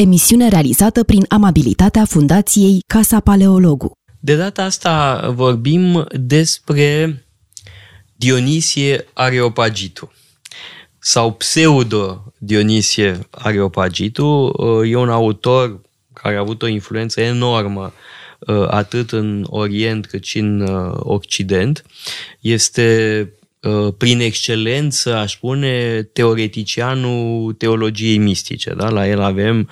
emisiune realizată prin amabilitatea Fundației Casa Paleologu. De data asta vorbim despre Dionisie Areopagitu sau pseudo Dionisie Areopagitu. E un autor care a avut o influență enormă uh, atât în Orient cât și în uh, Occident. Este uh, prin excelență, aș spune, teoreticianul teologiei mistice. Da? La el avem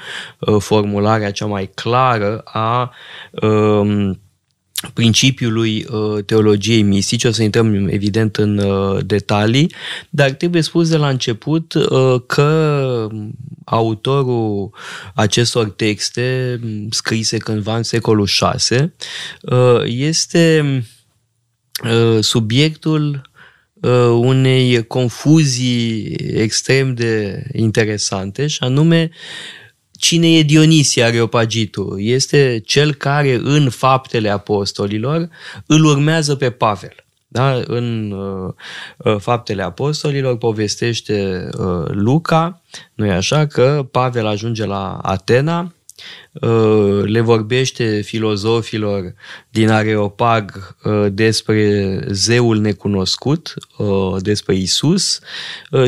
formularea cea mai clară a um, principiului uh, teologiei mistice, o să intrăm evident în uh, detalii, dar trebuie spus de la început uh, că autorul acestor texte, scrise cândva în secolul VI, uh, este uh, subiectul uh, unei confuzii extrem de interesante și anume Cine e Dionisie Areopagitu? Este cel care în faptele apostolilor îl urmează pe Pavel. Da? În uh, uh faptele apostolilor povestește uh, Luca, nu e așa, că Pavel ajunge la Atena, uh, le vorbește filozofilor din Areopag uh, despre zeul necunoscut, despre Isus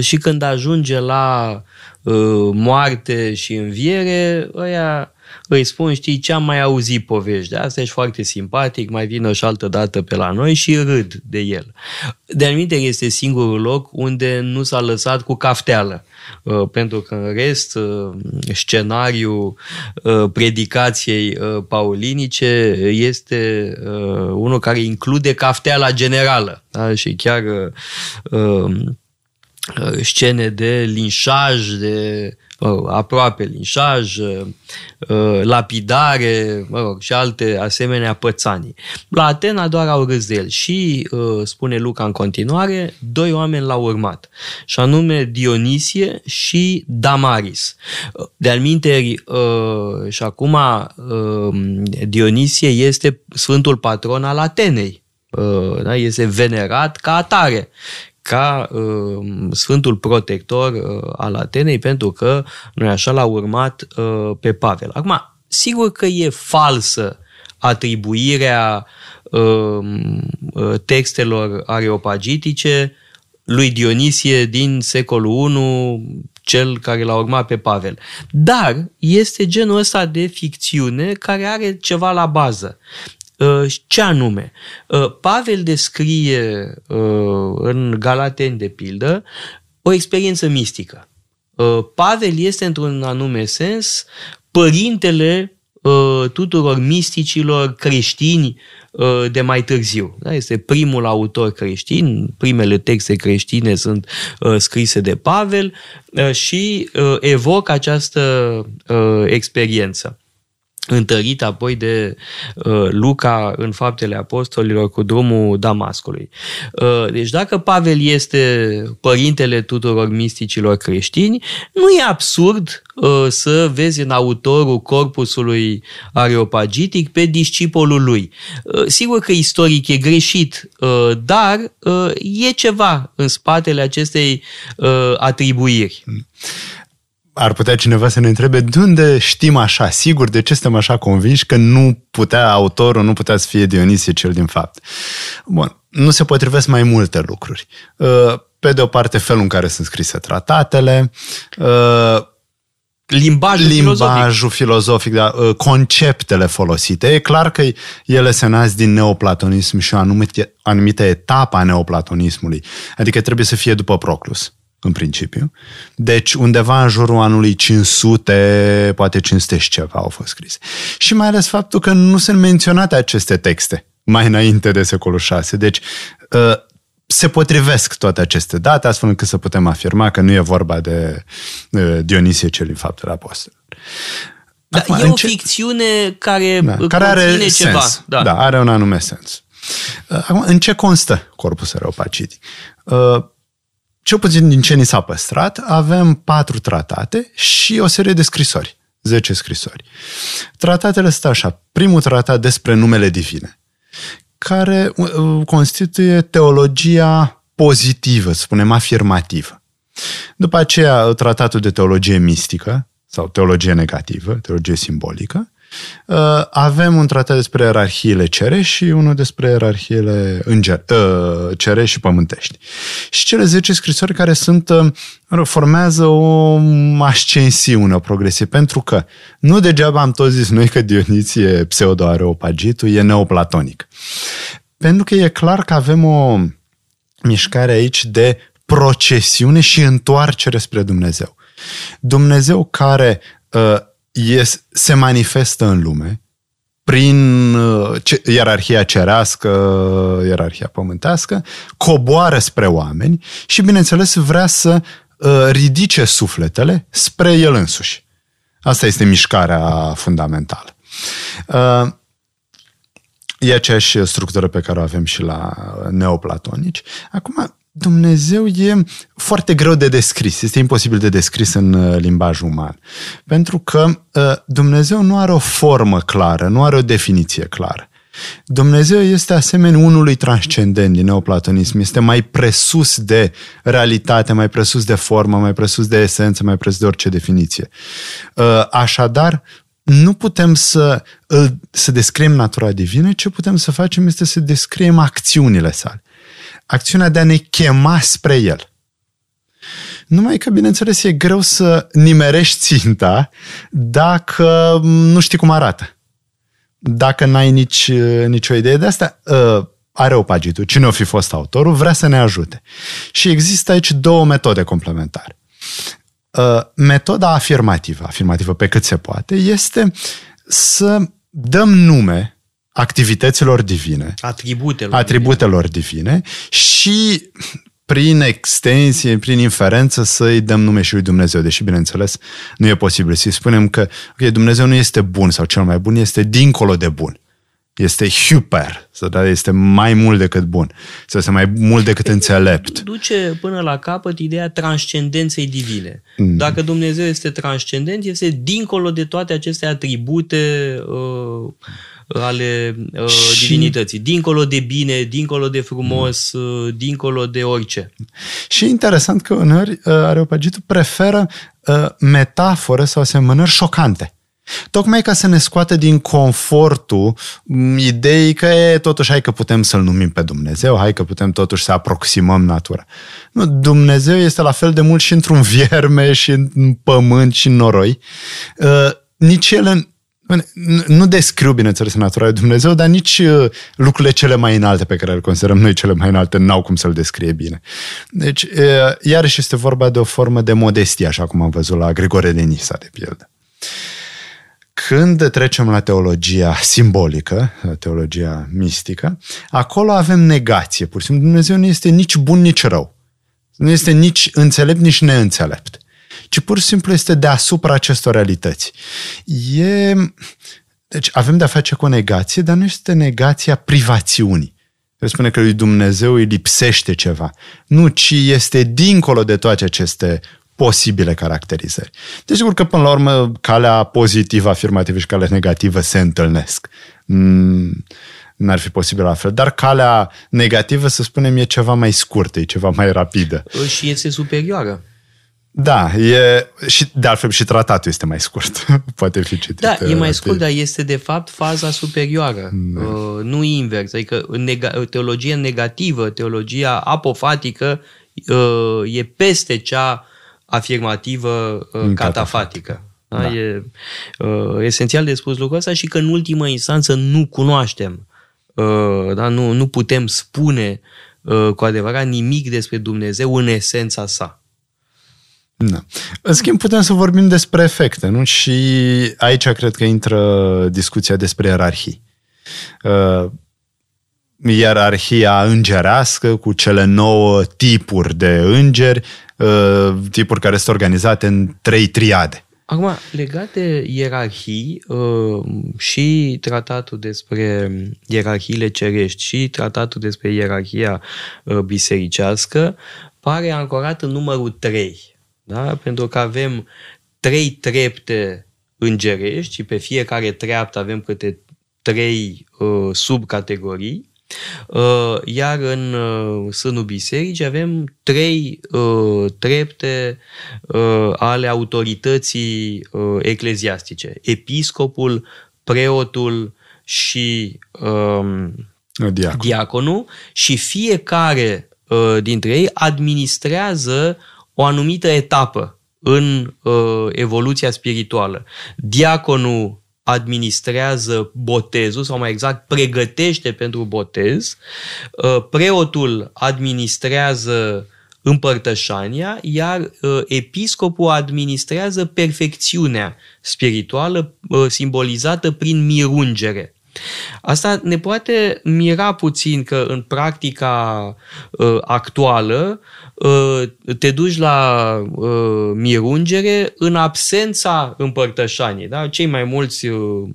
și când ajunge la Uh, moarte și înviere, ăia îi spun, știi, ce am mai auzit povești de asta, ești foarte simpatic, mai vină și altă dată pe la noi și râd de el. De anumite este singurul loc unde nu s-a lăsat cu cafteală, uh, pentru că în rest uh, scenariul predicației paulinice este unul care include cafteala generală da? și chiar Uh, scene de linșaj, de mă rog, aproape linșaj, uh, uh, lapidare mă rog, și alte asemenea pățanii. La Atena doar au râs de el și, spune Luca în continuare, doi oameni l-au urmat, și anume Dionisie și Damaris. De-al minteri, și acum Dionisie este sfântul patron al Atenei, da? este venerat ca atare ca uh, Sfântul Protector uh, al Atenei, pentru că noi așa l-a urmat uh, pe Pavel. Acum, sigur că e falsă atribuirea uh, uh, textelor areopagitice lui Dionisie din secolul I, cel care l-a urmat pe Pavel. Dar este genul ăsta de ficțiune care are ceva la bază. Uh, ce anume? Uh, Pavel descrie uh, în Galateni, de pildă, o experiență mistică. Pavel este, într-un anume sens, părintele tuturor misticilor creștini de mai târziu. Da? Este primul autor creștin, primele texte creștine sunt scrise de Pavel și evocă această experiență întărit apoi de uh, Luca în faptele apostolilor cu drumul Damascului. Uh, deci dacă Pavel este părintele tuturor misticilor creștini, nu e absurd uh, să vezi în autorul corpusului areopagitic pe discipolul lui. Uh, sigur că istoric e greșit, uh, dar uh, e ceva în spatele acestei uh, atribuiri. Mm ar putea cineva să ne întrebe de unde știm așa, sigur, de ce suntem așa convinși că nu putea autorul, nu putea să fie Dionisie cel din fapt. Bun, nu se potrivesc mai multe lucruri. Uh, pe de o parte, felul în care sunt scrise tratatele, uh, limbajul, limbajul filozofic, filozofic da, uh, conceptele folosite. E clar că ele se nasc din neoplatonism și o anumită, anumită etapă a neoplatonismului. Adică trebuie să fie după Proclus în principiu. Deci undeva în jurul anului 500, poate 500 și ceva au fost scrise. Și mai ales faptul că nu sunt menționate aceste texte mai înainte de secolul 6. Deci uh, se potrivesc toate aceste date, astfel încât să putem afirma că nu e vorba de uh, Dionisie cel din faptele apostolilor. Da, Acum, e o ce... ficțiune care, da, care are ceva. Sens. Da. da, are un anume sens. Uh, acum, în ce constă corpus areopacitic? Cel puțin din ce ni s-a păstrat, avem patru tratate și o serie de scrisori. 10 scrisori. Tratatele sunt așa. Primul tratat despre numele divine, care uh, uh, constituie teologia pozitivă, spunem afirmativă. După aceea, tratatul de teologie mistică, sau teologie negativă, teologie simbolică, uh, avem un tratat despre ierarhiile cerești și unul despre ierarhiile înger, uh, cerești și pământești. Și cele 10 scrisori care sunt, uh, formează o ascensiune, o progresie, pentru că nu degeaba am tot zis noi că Dioniție pseudo-areopagitul e neoplatonic. Pentru că e clar că avem o mișcare aici de procesiune și întoarcere spre Dumnezeu. Dumnezeu care uh, yes, se manifestă în lume prin uh, ce, ierarhia cerească, ierarhia pământească, coboară spre oameni și, bineînțeles, vrea să uh, ridice sufletele spre el însuși. Asta este mișcarea fundamentală. Uh, e aceeași structură pe care o avem și la neoplatonici. Acum, Dumnezeu e foarte greu de descris, este imposibil de descris în uh, limbaj uman. Pentru că uh, Dumnezeu nu are o formă clară, nu are o definiție clară. Dumnezeu este asemenea unului transcendent din neoplatonism, este mai presus de realitate, mai presus de formă, mai presus de esență, mai presus de orice definiție. Uh, așadar, nu putem să, să descriem natura divină, ce putem să facem este să descriem acțiunile sale acțiunea de a ne chema spre El. Numai că, bineînțeles, e greu să nimerești ținta dacă nu știi cum arată. Dacă n-ai nici, nicio idee de asta, ă, are o pagitul, cine o fi fost autorul, vrea să ne ajute. Și există aici două metode complementare. Ă, metoda afirmativă, afirmativă pe cât se poate, este să dăm nume activităților divine, atributelor, atributelor divine. divine și prin extensie, prin inferență să-i dăm nume și lui Dumnezeu, deși, bineînțeles, nu e posibil să-i spunem că okay, Dumnezeu nu este bun sau cel mai bun, este dincolo de bun. Este hyper, da, este mai mult decât bun, să este mai mult decât înțelept. Duce până la capăt ideea transcendenței divine. Mm. Dacă Dumnezeu este transcendent, este dincolo de toate aceste atribute uh, ale uh, și... divinității. Dincolo de bine, dincolo de frumos, uh, dincolo de orice. Și interesant că uneori uh, Areopagitul preferă uh, metafore sau asemănări șocante. Tocmai ca să ne scoată din confortul ideii că e, totuși hai că putem să-L numim pe Dumnezeu, hai că putem totuși să aproximăm natura. Nu, Dumnezeu este la fel de mult și într-un vierme și în pământ și în noroi. Uh, nici el nu descriu, bineînțeles, natura lui Dumnezeu, dar nici uh, lucrurile cele mai înalte pe care le considerăm noi cele mai înalte n-au cum să-l descrie bine. Deci, uh, iarăși este vorba de o formă de modestie, așa cum am văzut la Grigore de Nisa, de pildă. Când trecem la teologia simbolică, la teologia mistică, acolo avem negație. Pur și simplu, Dumnezeu nu este nici bun, nici rău. Nu este nici înțelept, nici neînțelept ci pur și simplu este deasupra acestor realități. E... Deci avem de-a face cu o negație, dar nu este negația privațiunii. El spune că lui Dumnezeu îi lipsește ceva. Nu, ci este dincolo de toate aceste posibile caracterizări. Deci, sigur că, până la urmă, calea pozitivă, afirmativă și calea negativă se întâlnesc. Mm, n-ar fi posibil altfel. Dar calea negativă, să spunem, e ceva mai scurtă, e ceva mai rapidă. Și este superioară. Da, e, și de altfel și tratatul este mai scurt. Poate fi citit. Da, e mai scurt, dar este de fapt faza superioară, da. uh, nu invers. Adică nega, teologia negativă, teologia apofatică uh, e peste cea afirmativă uh, catafatică. Da? Da. E uh, esențial de spus lucrul ăsta și că în ultimă instanță nu cunoaștem, uh, da? nu, nu putem spune uh, cu adevărat nimic despre Dumnezeu în esența sa. Da. În schimb, putem să vorbim despre efecte, nu? Și aici cred că intră discuția despre ierarhii. Uh, ierarhia îngerească cu cele nouă tipuri de îngeri, uh, tipuri care sunt organizate în trei triade. Acum, legat de ierarhii uh, și tratatul despre ierarhiile cerești și tratatul despre ierarhia uh, bisericească, pare ancorat în numărul 3 da? Pentru că avem trei trepte îngerești și pe fiecare treaptă avem câte trei uh, subcategorii Uh, iar în uh, sânul bisericii avem trei uh, trepte ale autorității ecleziastice. Episcopul, preotul și um, Diacon. diaconul și fiecare dintre ei administrează o anumită etapă în evoluția spirituală. Diaconul administrează botezul, sau mai exact pregătește pentru botez, uh, preotul administrează împărtășania, iar uh, episcopul administrează perfecțiunea spirituală uh, simbolizată prin mirungere. Asta ne poate mira puțin că în practica uh, actuală uh, te duci la uh, mirungere în absența împărtășanii. Da? Cei mai mulți uh,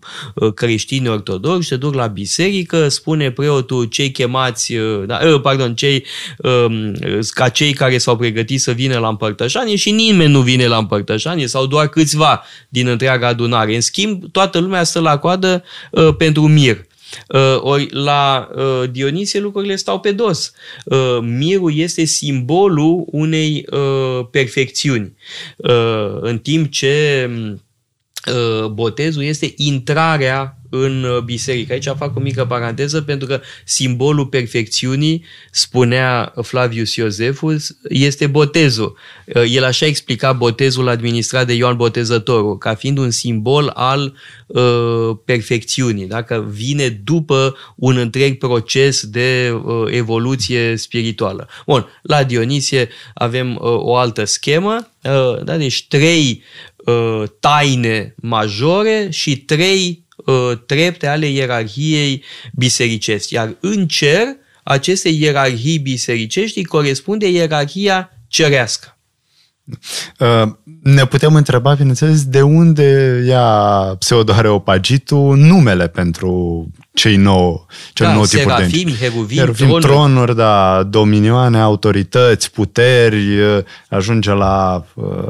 creștini ortodoxi se duc la biserică, spune preotul cei chemați, uh, da, uh, pardon, cei, uh, ca cei care s-au pregătit să vină la împărtășanie și nimeni nu vine la împărtășanie sau doar câțiva din întreaga adunare. În schimb, toată lumea stă la coadă uh, pentru mir. Uh, ori la uh, Dionisie lucrurile stau pe dos. Uh, mirul este simbolul unei perfecțiuni. În timp ce botezul este intrarea în uh, biserică. Aici fac o mică paranteză pentru că simbolul perfecțiunii, spunea Flavius Iosefus, este botezul. Uh, el așa explica botezul administrat de Ioan Botezătorul, ca fiind un simbol al uh, perfecțiunii, dacă vine după un întreg proces de uh, evoluție spirituală. Bun, la Dionisie avem uh, o altă schemă, uh, da? deci trei uh, taine majore și trei Uh, trepte ale ierarhiei bisericești. Iar în cer, aceste ierarhii bisericești îi corespunde ierarhia cerească. Uh, ne putem întreba, bineînțeles, de unde ia pseudoareopagitul numele pentru cei nou, cel da, nou tipuri serafim, de heruvim, heruvim tronuri. tronuri, da, dominioane, autorități, puteri, uh, ajunge la uh,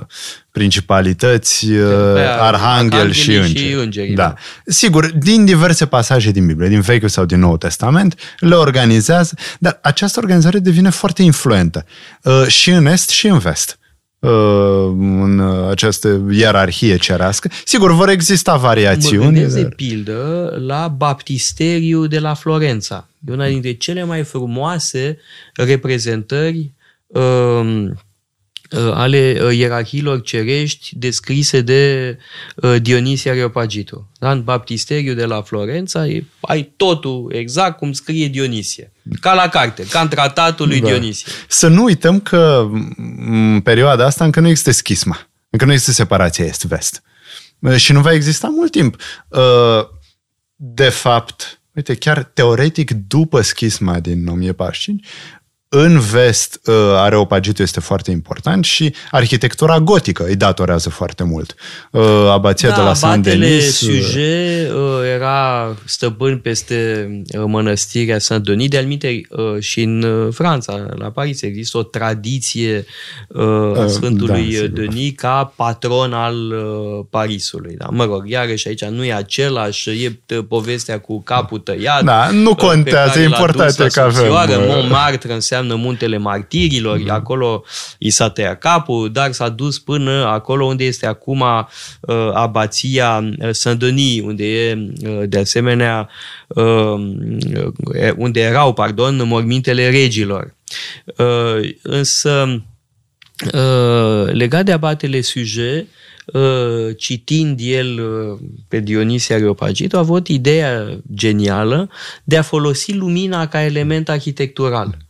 principalități, uh, arhanghel și îngeri. Și îngeri da. da. Sigur, din diverse pasaje din Biblie, din Vechiul sau din Noul Testament, le organizează, dar această organizare devine foarte influentă uh, și în Est și în Vest. Uh, în această ierarhie cerească. Sigur, vor exista variațiuni. Mă de pildă la baptisteriu de la Florența. E una dintre cele mai frumoase reprezentări uh, Uh, ale uh, ierarhiilor cerești descrise de uh, Dionisia Areopagitul. Da? În baptisteriu de la Florența ai totul exact cum scrie Dionisie. Ca la carte, ca în tratatul lui da. Dionisie. Să nu uităm că în perioada asta încă nu există schisma. Încă nu există separația est-vest. Și nu va exista mult timp. De fapt, uite, chiar teoretic, după schisma din 1045, în vest uh, Areopagitul este foarte important și arhitectura gotică îi datorează foarte mult. Uh, abația da, de la Saint-Denis... Uh, Sujet era stăpân peste mănăstirea Saint-Denis, de alminte și în Franța, la Paris, există o tradiție a Sfântului da, Denis ca patron al Parisului. Da? Mă rog, iarăși aici nu e același, e povestea cu capul tăiat. Da, nu contează, e important că avem... Montmartre înseamnă înseamnă muntele martirilor, mm-hmm. acolo i s-a tăiat capul, dar s-a dus până acolo unde este acum uh, abația uh, Saint-Denis, unde e uh, de asemenea uh, unde erau, pardon, mormintele regilor. Uh, însă uh, legat de abatele Sujet, Uh, citind el uh, pe Dionisie Areopagito, a avut ideea genială de a folosi lumina ca element arhitectural.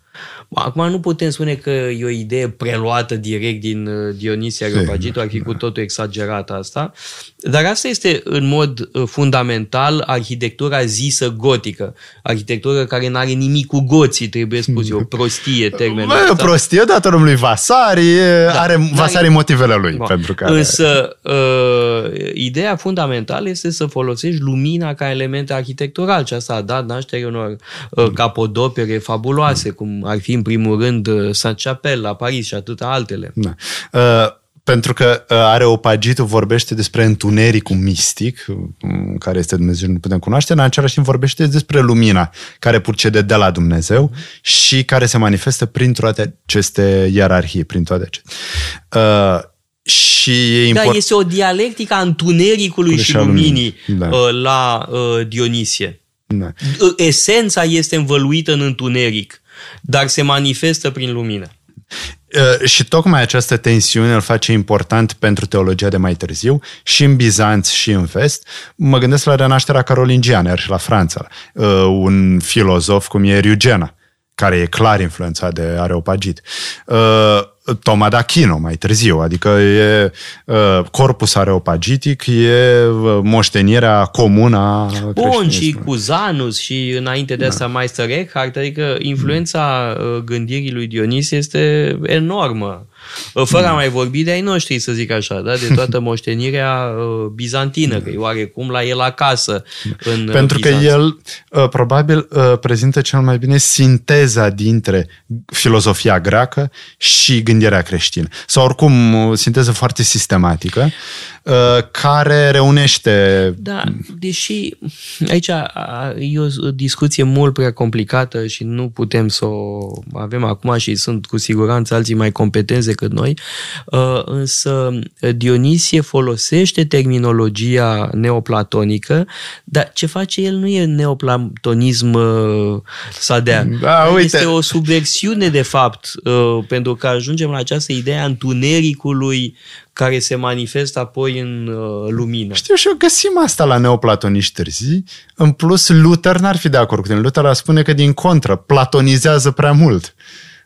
Acum nu putem spune că e o idee preluată direct din uh, Dionisia Areopagito, ar fi cu totul exagerat asta, dar asta este în mod uh, fundamental arhitectura zisă gotică. Arhitectură care nu are nimic cu goții, trebuie spus, e o prostie termenul Bă, o prostie datoră lui Vasari, da, are Vasari motivele lui. Bun. Pentru care... Însă, uh, ideea fundamentală este să folosești lumina ca element arhitectural și asta a dat naștere unor uh, capodopere fabuloase, cum ar fi în primul rând uh, Saint-Chapelle la Paris și atâta altele. Da. Uh, pentru că uh, Areopagitul vorbește despre întunericul mistic, um, care este Dumnezeu, nu putem cunoaște, în același timp vorbește despre lumina care purcede de la Dumnezeu și care se manifestă prin toate aceste ierarhii, prin toate aceste. Uh, și e Da, important. este o dialectică a întunericului și și a luminii. luminii Da. uh, la uh, Dionisie. Da. Uh, Esența este învăluită în întuneric, dar se manifestă prin lumină. Uh, și tocmai această tensiune îl face important pentru teologia de mai târziu, și în Bizanț și în vest. Mă gândesc la renașterea carolingiană, iar și la Franța. Uh, Un filozof cum e Eriugena, care e clar influențat de Areopagit. Uh, Toma d'Achino, mai târziu, adică e uh, corpus areopagitic, e uh, moștenirea comună a Bun, și creștinismului. cu Zanus și înainte de asta Meister Eckhart, adică influența uh, gândirii lui Dionisie este enormă. Uh, Fără a mai vorbi de ai noștri, să zic așa, da? de toată moștenirea uh, bizantină, că e oarecum la el acasă în uh, Pentru că Bizanț. el uh, probabil uh, prezintă cel mai bine sinteza dintre filozofia greacă și gândirea creștină. Sau oricum o sinteză foarte sistematică uh, care reunește Da, deși aici a- a- e o discuție mult prea complicată și nu putem să o avem acum și sunt cu siguranță alții mai competenți decât noi, uh, însă Dionisie folosește terminologia neoplatonică, dar ce face el nu e neoplatonism uh, sadea. Da, uite. Este o subversiune, de fapt, uh, pentru că ajungem la această idee a întunericului care se manifestă apoi în uh, lumină. Știu și eu găsim asta la neoplatoniști târzii. În plus, Luther n-ar fi de acord cu tine. Luther ar spune că din contră, platonizează prea mult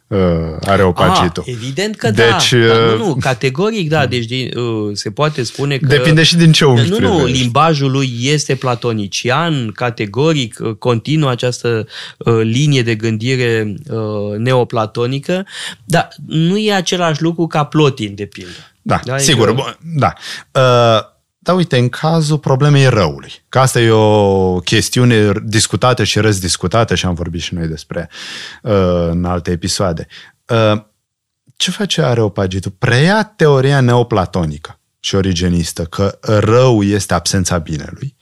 uh, Areopagitul. Ah, evident că Deci, da. Dar uh, nu, nu, categoric da. Deci din, uh, se poate spune că... Depinde și din ce unghi Nu, nu, privești. limbajul lui este platonician, categoric, uh, continuă această uh, linie de gândire uh, neoplatonică, dar nu e același lucru ca Plotin, de pildă. Da, Da, da sigur. e- Bun, da. Uh, dar uite, în cazul problemei răului, că asta e o chestiune discutată și răzdiscutată și am vorbit și noi despre uh, în alte episoade. Uh, ce face Areopagitul? Preia teoria neoplatonică și origenistă că rău este absența binelui,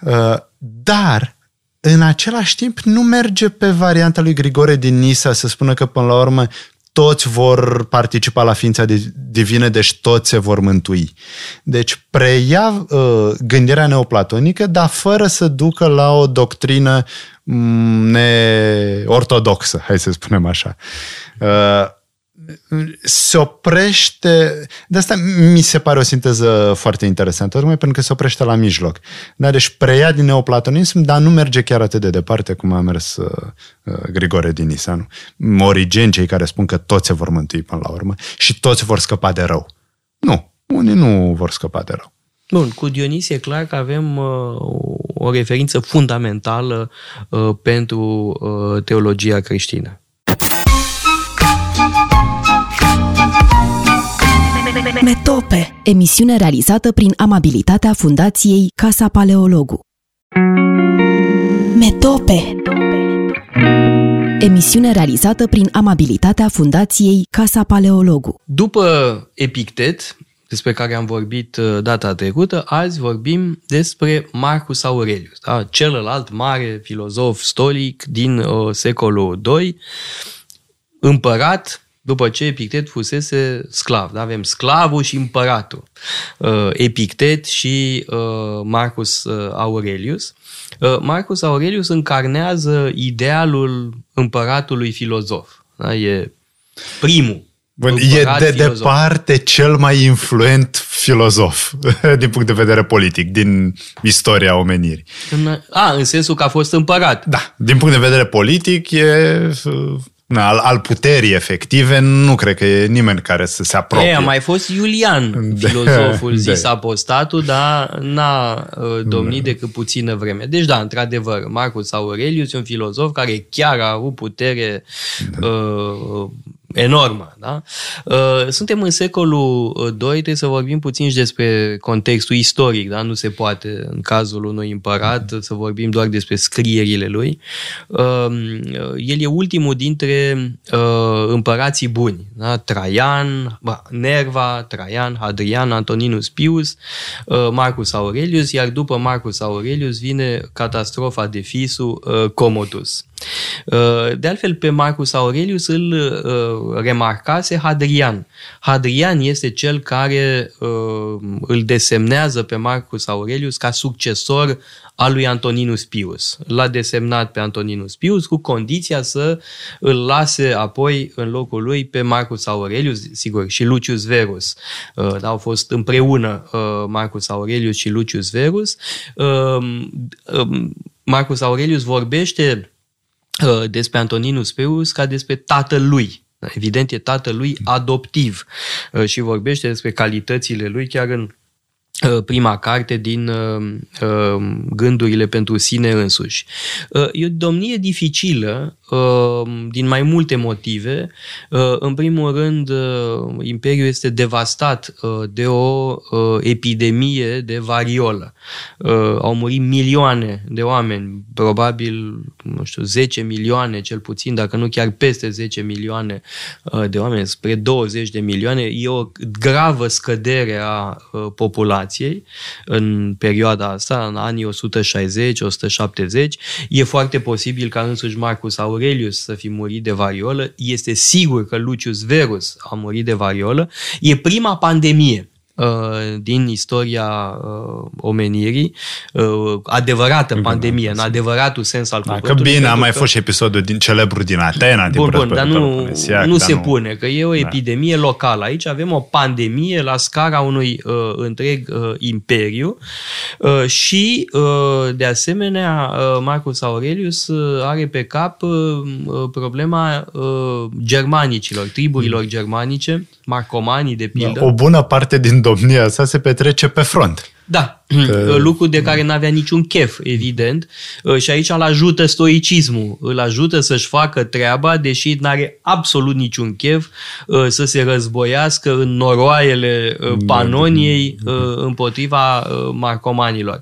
uh, dar în același timp nu merge pe varianta lui Grigore din Nisa să spună că până la urmă toți vor participa la ființa di- divină, deci toți se vor mântui. Deci preia uh, gândirea neoplatonică, dar fără să ducă la o doctrină mm, neortodoxă, hai să spunem așa. Uh, se oprește, de asta mi se pare o sinteză foarte interesantă, tocmai pentru că se oprește la mijloc. Da, deci preia din neoplatonism, dar nu merge chiar atât de departe cum a mers uh, uh, Grigore din Nisa, nu? Origeni, cei care spun că toți se vor mântui până la urmă și toți vor scăpa de rău. Nu, unii nu vor scăpa de rău. Bun, cu Dionisie e clar că avem uh, o referință fundamentală uh, pentru uh, teologia creștină. Metope, emisiune realizată prin amabilitatea Fundației Casa Paleologu. Metope Emisiune realizată prin amabilitatea Fundației Casa Paleologu. După Epictet, despre care am vorbit uh, data trecută, azi vorbim despre Marcus Aurelius, da? celălalt mare filozof stolic din uh, secolul II, împărat după ce Epictet fusese sclav. Da? Avem sclavul și împăratul. Uh, Epictet și uh, Marcus uh, Aurelius. Uh, Marcus Aurelius încarnează idealul împăratului filozof. Da? E primul Bun, e împărat de filozof. departe cel mai influent filozof din punct de vedere politic, din istoria omenirii. În, a, în sensul că a fost împărat. Da, din punct de vedere politic, e uh, na, al, al puterii efective, nu cred că e nimeni care să se apropie. E, a mai fost Iulian, Da, filozoful da. zis apostatul, dar n-a uh, domnit decât puțină vreme. Deci da, într-adevăr, Marcus Aurelius e un filozof care chiar a avut putere Da. uh, enormă. Da? Uh, suntem în secolul II, trebuie să vorbim puțin și despre contextul istoric. Da? Nu se poate, în cazul unui împărat, să vorbim doar despre scrierile lui. Uh, el e ultimul dintre împărații buni. Da? Traian, Nerva, Traian, Hadrian, Antoninus Pius, Marcus Aurelius, iar după Marcus Aurelius vine catastrofa de fisul Commodus. De altfel, pe Marcus Aurelius îl remarcase Hadrian. Hadrian este cel care îl desemnează pe Marcus Aurelius ca succesor al lui Antoninus Pius. L-a desemnat pe Antoninus Pius cu condiția să îl lase apoi în locul lui pe Marcus Aurelius, sigur, și Lucius Verus. Da, au fost împreună Marcus Aurelius și Lucius Verus. Marcus Aurelius vorbește Uh, despre Antoninus Pius ca despre tatăl lui. Evident, e tatăl lui adoptiv uh, și vorbește despre calitățile lui chiar în uh, prima carte din gândurile pentru sine însuși. E o domnie dificilă Ehm, din mai multe motive. Ehm, în primul rând, ehm, Imperiul este devastat de o epidemie de variolă. Au murit milioane de oameni, probabil, nu știu, 10 milioane cel puțin, dacă nu chiar peste 10 milioane de oameni, spre 20 de milioane. E o gravă scădere a populației în perioada asta, în anii 160-170. E foarte posibil ca însuși Marcus Aurelius Aurelius să fi murit de variolă, este sigur că Lucius Verus a murit de variolă. E prima pandemie Uh, din istoria uh, omenirii, uh, adevărată bine, pandemie, în adevăratul sens al da, Că bine, a mai că... fost și episodul din celebru din Atena, din bun, bun, dar nu, nu dar se nu... pune, că e o da. epidemie locală. Aici avem o pandemie la scara unui uh, întreg uh, imperiu uh, și, uh, de asemenea, uh, Marcus Aurelius uh, are pe cap uh, problema uh, germanicilor, triburilor mm. germanice, marcomanii, de pildă. O bună parte din domnia sa se petrece pe front. Da, că... lucru de care nu avea niciun chef, evident, uh, și aici îl ajută stoicismul, îl ajută să-și facă treaba, deși nu are absolut niciun chef uh, să se războiască în noroaiele uh, Panoniei împotriva marcomanilor.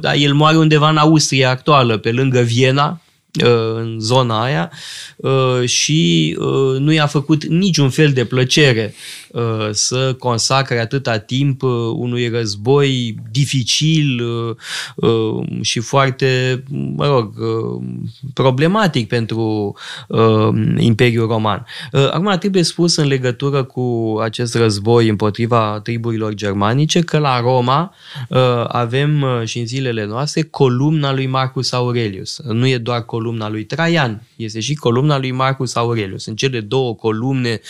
Da, el moare undeva în Austria actuală, pe lângă Viena, în zona aia și nu i-a făcut niciun fel de plăcere Uh, să consacre atâta timp uh, unui război dificil uh, și foarte, mă rog, problematic pentru Imperiul Roman. Acum trebuie spus în legătură cu acest război împotriva triburilor germanice că la Roma avem și în zilele noastre columna lui Marcus Aurelius. Nu e doar columna lui Traian, este și columna lui Marcus Aurelius. Sunt cele două columne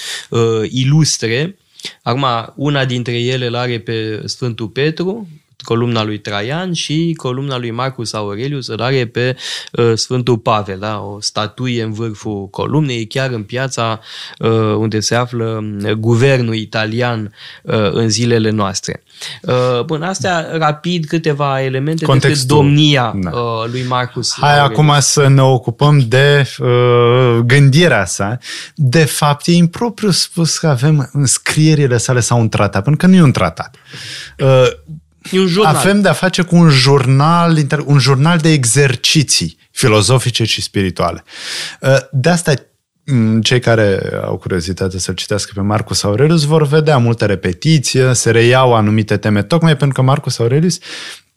ilustre Acum, una dintre ele îl are pe Sfântul Petru, columna lui Traian și columna lui Marcus Aurelius îl are pe uh, Sfântul Pavel, da? o statuie în vârful columnei, chiar în piața uh, unde se află uh, guvernul italian uh, în zilele noastre. Uh, bun, astea rapid câteva elemente Contextul, despre domnia da. uh, lui Marcus Hai Aurelius. acum să ne ocupăm de uh, gândirea sa. De fapt, e impropriu spus că avem scrierile sale sau un tratat, pentru că nu e un tratat. Uh, E un jurnal. Avem de-a face cu un jurnal, un jurnal de exerciții filozofice și spirituale. Uh, de asta cei care au curiozitate să-l citească pe Marcus Aurelius vor vedea multe repetiții, se reiau anumite teme, tocmai pentru că Marcus Aurelius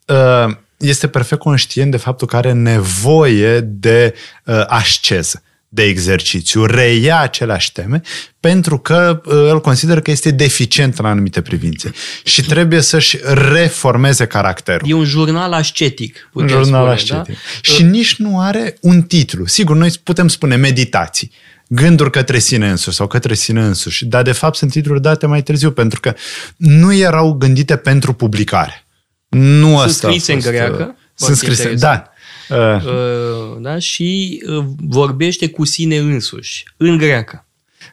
uh, este perfect conștient de faptul că are nevoie de uh, asceză de exercițiu, reia aceleași teme, pentru că uh, el consideră că este deficient în anumite privințe și trebuie să-și reformeze caracterul. E un jurnal ascetic, Un jurnal spune, ascetic. Da? Și nici nu are un titlu. Sigur, noi putem spune meditații, gânduri către sine însuși sau către sine însuși, dar de fapt sunt titluri date mai târziu, pentru că nu erau gândite pentru publicare. Nu sunt scrise în greacă. Uh, sunt scrise, da. Uh. Uh, da? Și uh, vorbește cu sine însuși, în greacă.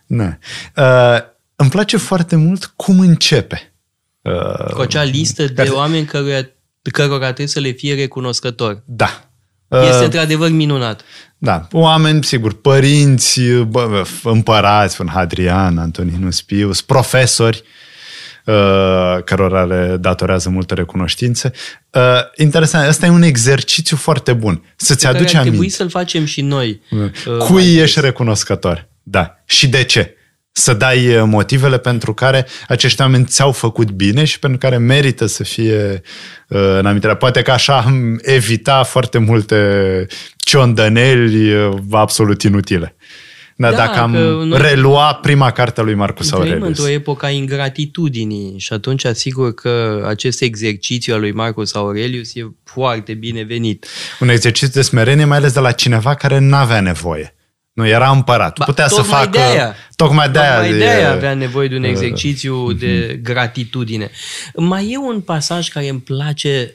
Da. Uh, îmi place foarte mult cum începe. Uh, cu acea listă de care... oameni căruia, cărora trebuie să le fie recunoscători. Da. Este într-adevăr minunat. Da, oameni, sigur, părinți, bă, împărați, în Hadrian, Antonin Spius, profesori, uh, cărora le datorează multă recunoștință. Uh, interesant, ăsta e un exercițiu foarte bun. Să-ți aduci aminte. Ar trebui să-l facem și noi. Uh, Cui ești recunoscător? Da. Și de ce? Să dai uh, motivele pentru care acești oameni ți-au făcut bine și pentru care merită să fie uh, în amintire. Poate că așa am evita foarte multe ciondăneli uh, absolut inutile. Da, da dacă am noi relua prima carte a lui Marcus Aurelius. Trăim într-o epocă a ingratitudinii și atunci asigur că acest exercițiu al lui Marcus Aurelius e foarte binevenit. Un exercițiu de smerenie, mai ales de la cineva care nu avea nevoie. Nu, era împărat. Ba, Putea să facă... De aia. Tocmai de aia. Tocmai de aia avea nevoie de un exercițiu uh, de gratitudine. Mai e un pasaj care îmi place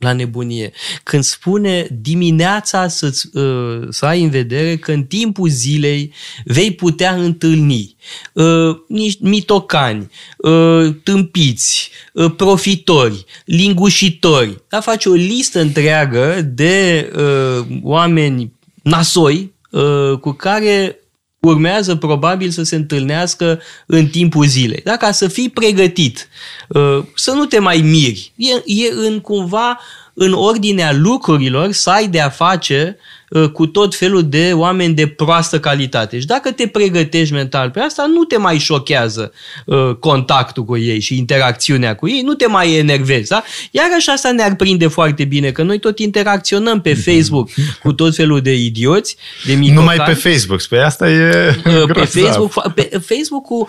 la nebunie. Când spune dimineața să, uh, să ai în vedere că în timpul zilei vei putea întâlni uh, niște mitocani, uh, tâmpiți, uh, profitori, lingușitori. Da, face o listă întreagă de uh, oameni nasoi uh, cu care urmează probabil să se întâlnească în timpul zilei. Da? Ca să fii pregătit, uh, să nu te mai miri. E, e în cumva în ordinea lucrurilor să ai de a face Uh, cu tot felul de oameni de proastă calitate. Și dacă te pregătești mental pe asta, nu te mai șochează uh, contactul cu ei și interacțiunea cu ei, nu te mai enervezi. Da? Iarăși asta ne-ar prinde foarte bine, că noi tot interacționăm pe Facebook cu tot felul de idioți, de mitocani. Numai pe Facebook, pe asta e uh, Pe Facebook, pe Facebook-ul,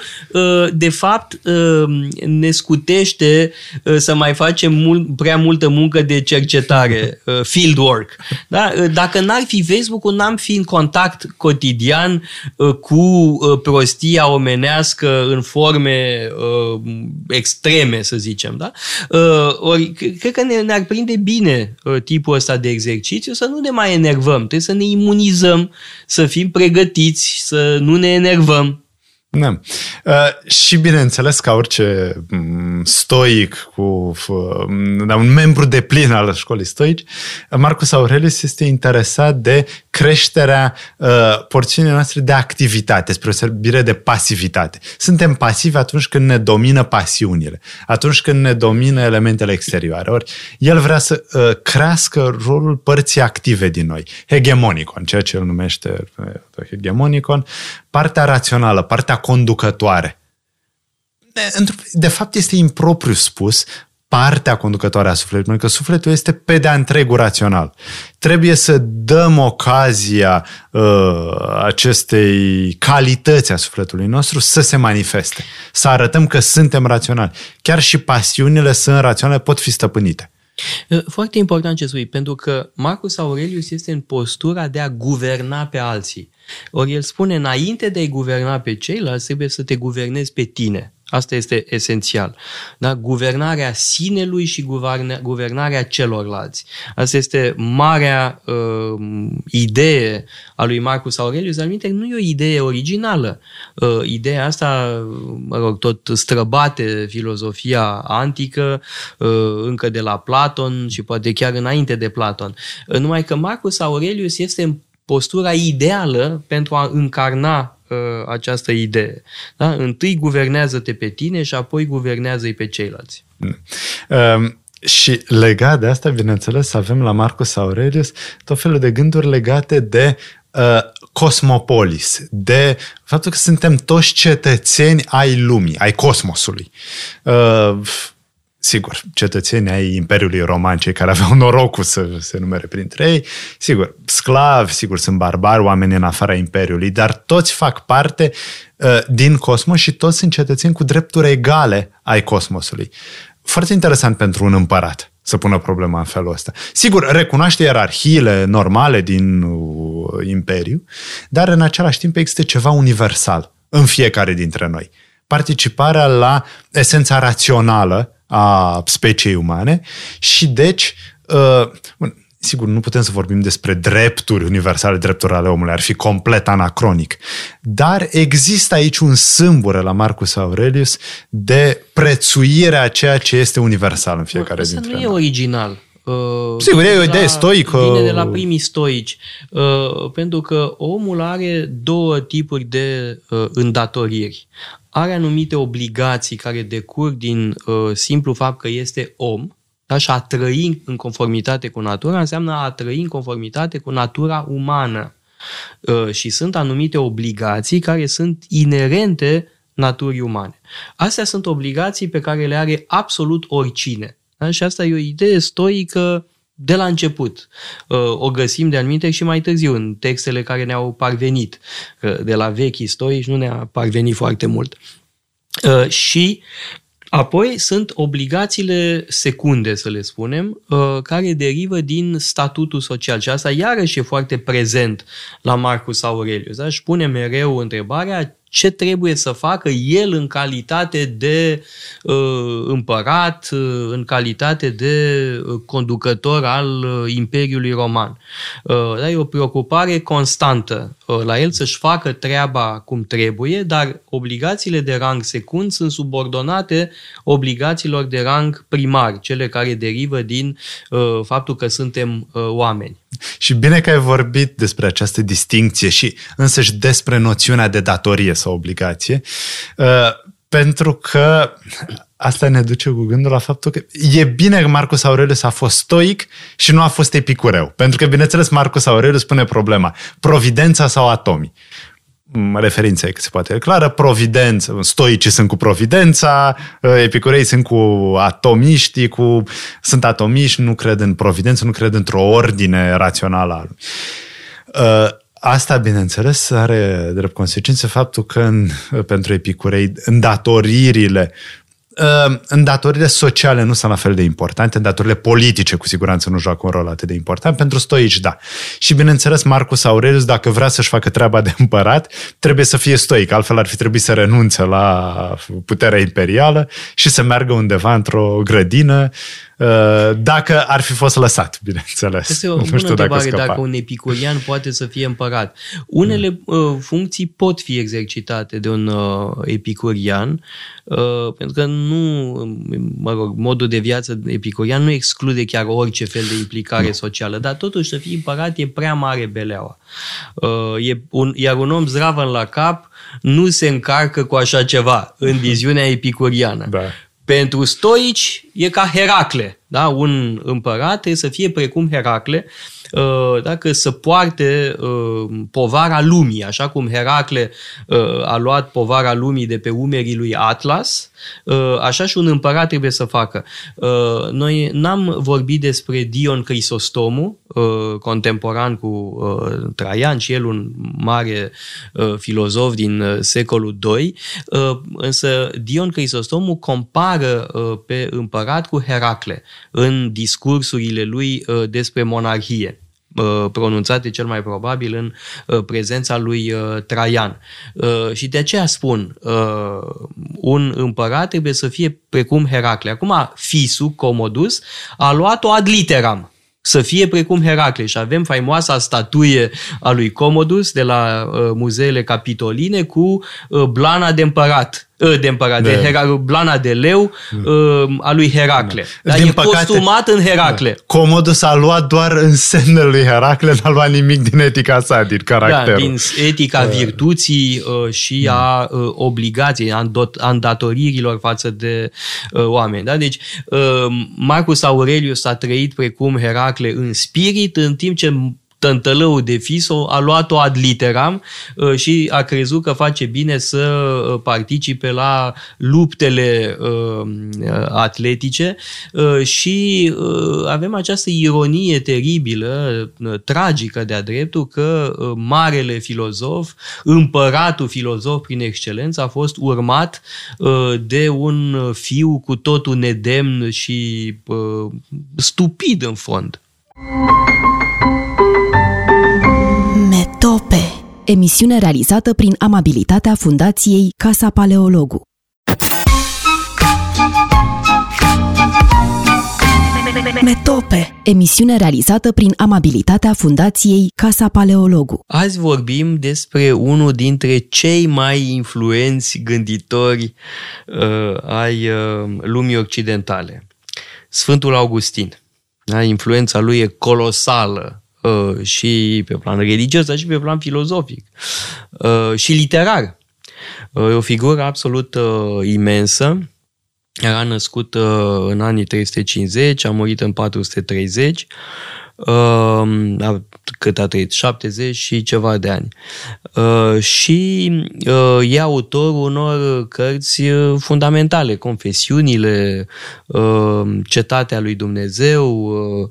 de fapt, ne scutește să mai facem mult, prea multă muncă de cercetare, field work. Da? Dacă n-ar fi Facebook-ul, n-am fi în contact cotidian uh, cu uh, prostia omenească în forme uh, extreme, să zicem. Da? Ori, cred că ne, ne-ar prinde bine tipul ăsta de exercițiu să nu ne mai enervăm. Trebuie să ne imunizăm, să fim pregătiți, să nu ne enervăm. Da. Uh, și bineînțeles ca orice mm, stoic cu uh, un membru de plin al școlii stoici, Marcus Aurelius este interesat de creșterea uh, porțiunii noastre de activitate, spre osebire de pasivitate. Suntem pasivi atunci când ne domină pasiunile, atunci când ne domină elementele exterioare. Ori el vrea să uh, crească rolul părții active din noi, hegemonicon, ceea ce el numește uh, hegemonicon, partea rațională, partea conducătoare. De, de fapt, este impropriu spus partea conducătoare a sufletului, pentru că sufletul este pe de-a întregul rațional. Trebuie să dăm ocazia uh, acestei calități a sufletului nostru să se manifeste, să arătăm că suntem raționali. Chiar și pasiunile sunt raționale, pot fi stăpânite. Foarte important ce spui, pentru că Marcus Aurelius este în postura de a guverna pe alții. Ori el spune, înainte de a-i guverna pe ceilalți, trebuie să te guvernezi pe tine. Asta este esențial. Da? Guvernarea sinelui și guvernarea celorlalți. Asta este marea uh, idee a lui Marcus Aurelius, dar nu e o idee originală. Uh, ideea asta, mă rog, tot străbate filozofia antică, uh, încă de la Platon și poate chiar înainte de Platon. Uh, numai că Marcus Aurelius este în postura ideală pentru a încarna uh, această idee. Da? Întâi guvernează-te pe tine și apoi guvernează-i pe ceilalți. Mm. Um. Și legat de asta, bineînțeles, avem la Marcus Aurelius tot felul de gânduri legate de uh, cosmopolis, de faptul că suntem toți cetățeni ai lumii, ai cosmosului. Uh, sigur, cetățenii ai Imperiului Roman, cei care aveau norocul să se numere printre ei, sigur, sclavi, sigur, sunt barbari, oameni în afara Imperiului, dar toți fac parte uh, din cosmos și toți sunt cetățeni cu drepturi egale ai cosmosului. Foarte interesant pentru un împărat să pună problema în felul ăsta. Sigur, recunoaște ierarhiile normale din uh, Imperiu, dar în același timp există ceva universal în fiecare dintre noi. Participarea la esența rațională a speciei umane și deci, uh, bun, sigur, nu putem să vorbim despre drepturi universale, drepturi ale omului, ar fi complet anacronic. Dar există aici un sâmbure la Marcus Aurelius de prețuire a ceea ce este universal în fiecare Asta dintre nu noi. e original. Uh, Sigur, e o deja idee stoică. Vine de la primii stoici. Uh, pentru că omul are două tipuri de uh, îndatoriri. Are anumite obligații care decurg din uh, simplu fapt că este om, da? și a trăi în conformitate cu natura înseamnă a trăi în conformitate cu natura umană. Uh, și sunt anumite obligații care sunt inerente naturii umane. Astea sunt obligații pe care le are absolut oricine. Da? Și asta e o idee stoică de la început. Uh, o găsim de anumite și mai târziu în textele care ne-au parvenit. De la vechi stoici nu ne-a parvenit foarte mult. Uh, și Apoi sunt obligațiile secunde, să le spunem, uh, care derivă din statutul social. Și asta iarăși e foarte prezent la Marcus Aurelius. Da? Și pune mereu întrebarea ce trebuie să facă el în calitate de uh, împărat, uh, în calitate de uh, conducător al uh, Imperiului Roman. Uh, da, e o preocupare constantă uh, la el să-și facă treaba cum trebuie, dar obligațiile de rang secund sunt subordonate obligațiilor de rang primar, cele care derivă din uh, faptul că suntem uh, oameni. Și bine că ai vorbit despre această distinție și însăși despre noțiunea de datorie sau obligație, uh, pentru că asta ne duce cu gândul la faptul că e bine că Marcus Aurelius a fost stoic și nu a fost epicureu. Pentru că, bineînțeles, Marcus Aurelius spune problema, providența sau atomii referința e cât se poate clară, providență, stoicii sunt cu providența, epicurei sunt cu atomiștii, cu, sunt atomiști, nu cred în providență, nu cred într-o ordine rațională a lui. Asta, bineînțeles, are drept consecință faptul că în, pentru epicurei îndatoririle îndatoririle sociale nu sunt la fel de importante, îndatorile politice cu siguranță nu joacă un rol atât de important, pentru stoici da. Și bineînțeles Marcus Aurelius, dacă vrea să-și facă treaba de împărat, trebuie să fie stoic, altfel ar fi trebuit să renunțe la puterea imperială și să meargă undeva într-o grădină Uh, dacă ar fi fost lăsat, bineînțeles. Este o bună întrebare dacă, dacă un epicurian poate să fie împărat. Unele mm. uh, funcții pot fi exercitate de un uh, epicurian, uh, pentru că nu, mă rog, modul de viață epicurian nu exclude chiar orice fel de implicare no. socială, dar totuși să fii împărat e prea mare beleaua. Uh, e un, iar un om zdravăn la cap nu se încarcă cu așa ceva în viziunea epicuriană. Da. Pentru stoici e ca Heracle. Da? Un împărat trebuie să fie precum Heracle, uh, dacă să poarte uh, povara lumii, așa cum Heracle uh, a luat povara lumii de pe umerii lui Atlas, așa și un împărat trebuie să facă. Noi n-am vorbit despre Dion Crisostomu, contemporan cu Traian și el un mare filozof din secolul II, însă Dion Crisostomu compară pe împărat cu Heracle în discursurile lui uh, despre monarhie uh, pronunțate cel mai probabil în uh, prezența lui Traian. Și de aceea spun, un împărat trebuie să fie precum Heracle. Acum, Fisu, Comodus, a luat-o ad literam să fie precum Heracle și avem faimoasa statuie a lui Comodus de la uh, muzeele capitoline cu uh, blana de împărat Ă, de împărat, de, de Hera, blana de leu uh, a lui Heracle. Da. Dar Din e păcate, costumat în Heracle. Da. Comodus a luat doar în semnele lui Heracle, n-a luat nimic din etica sa, din caracter. Da, din etica uh. virtuții uh, și uh. a uh, obligației, a, a îndatoririlor față de uh, oameni. Da? Deci, uh, Marcus Aurelius a trăit precum Heracle în spirit, în timp ce tântălăul de Fiso a luat-o ad literam uh, și a crezut că face bine să uh, participe la luptele uh, atletice și avem această ironie teribilă, tragică de-a dreptul, că marele filozof, împăratul filozof prin excelență, a fost urmat de un fiu cu totul nedemn și stupid în fond. Metope Emisiune realizată prin amabilitatea Fundației Casa Paleologu. Metope Emisiune realizată prin amabilitatea Fundației Casa Paleologu. Azi vorbim despre unul dintre cei mai influenți gânditori uh, ai uh, lumii occidentale, Sfântul Augustin. Da? Influența lui e colosală uh, și pe plan religios, dar și pe plan filozofic uh, și literar. Uh, e o figură absolut uh, imensă. Era născut uh, în anii 350, a murit în 430 uh, cât a trăit, 70 și ceva de ani. Uh, și uh, e autorul unor cărți uh, fundamentale, Confesiunile, uh, Cetatea lui Dumnezeu, uh,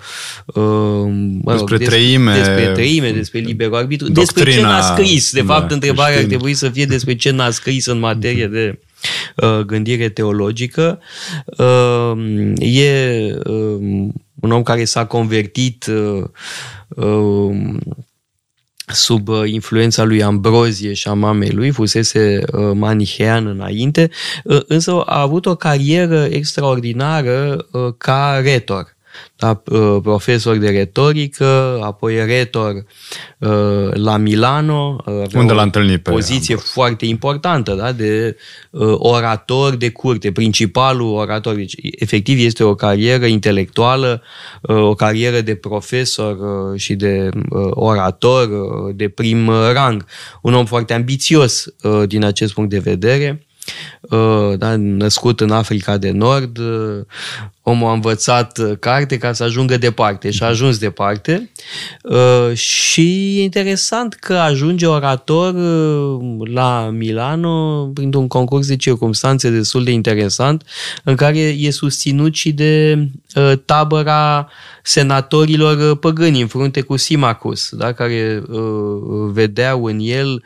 uh, mă rog, despre treime, despre treime, despre liberul arbitru, despre ce n-a scris. De fapt, da, întrebarea ar trebui să fie despre ce n-a scris în materie de uh, gândire teologică. Uh, e uh, un om care s-a convertit uh, uh, sub uh, influența lui Ambrozie și a mamei lui, fusese uh, manihean înainte, uh, însă a avut o carieră extraordinară uh, ca retor da, uh, profesor de retorică, apoi retor uh, la Milano. Uh, Unde l-a întâlnit pe poziție Ambros. foarte importantă, da, de orator de curte, principalul orator. Deci, efectiv, este o carieră intelectuală, o carieră de profesor și de orator de prim rang. Un om foarte ambițios din acest punct de vedere Uh, da, născut în Africa de Nord, uh, omul a învățat uh, carte ca să ajungă departe și a ajuns departe. Și e interesant că ajunge orator la Milano printr-un concurs de circunstanțe destul de interesant în care e susținut și de tabăra senatorilor păgâni în frunte cu Simacus, da, care vedeau în el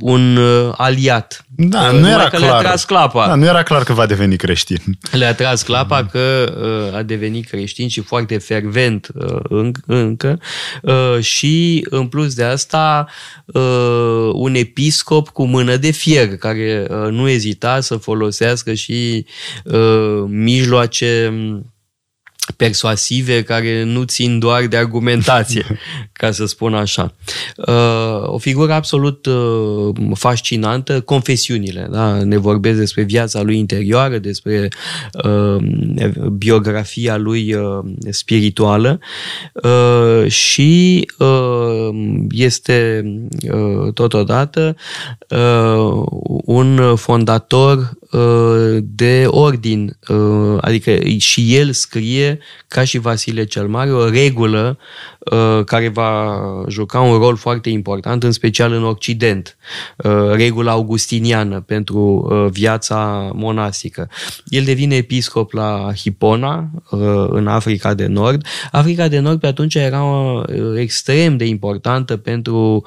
un aliat. Da, nu era că clar. le-a tras clapa. Da, nu era clar că va deveni creștin. Le-a tras clapa mm-hmm. că uh, a devenit creștin și foarte fervent uh, încă uh, și în plus de asta uh, un episcop cu mână de fier care uh, nu ezita să folosească și uh, mijloace persuasive care nu țin doar de argumentație, ca să spun așa. Uh, o figură absolut uh, fascinantă, confesiunile. Da? Ne vorbesc despre viața lui interioară, despre uh, biografia lui spirituală și este totodată un fondator de ordin, adică și el scrie ca și Vasile cel Mare, o regulă uh, care va juca un rol foarte important, în special în Occident, uh, regula augustiniană pentru uh, viața monastică. El devine episcop la Hipona, în Africa de Nord. Africa de Nord pe atunci era extrem de importantă pentru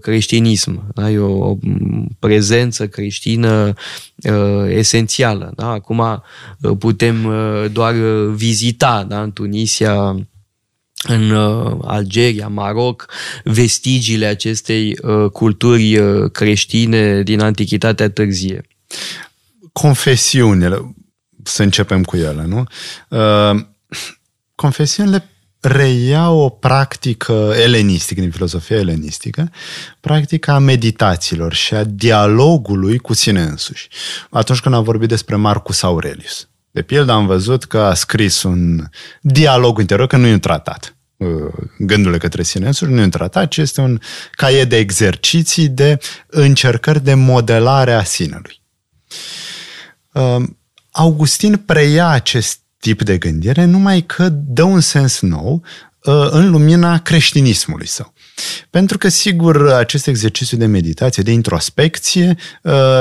creștinism. Da? E o prezență creștină esențială. Da? Acum putem doar vizita da, în Tunisia, în uh, Algeria, Maroc, vestigiile acestei uh, culturi uh, creștine din Antichitatea târzie. Confesiunile, să începem cu ele, nu? Confesiunile reiau o practică elenistică, din filozofia elenistică, practica meditațiilor și a dialogului cu sine însuși. Atunci când am vorbit despre Marcus Aurelius. De pildă am văzut că a scris un dialog interior, că nu e un tratat. Uh, gândurile către sine însuși nu e un tratat, ci este un caiet de exerciții, de încercări de modelare a sinelui. Uh, Augustin preia acest tip de gândire, numai că dă un sens nou uh, în lumina creștinismului său. Pentru că, sigur, acest exercițiu de meditație, de introspecție,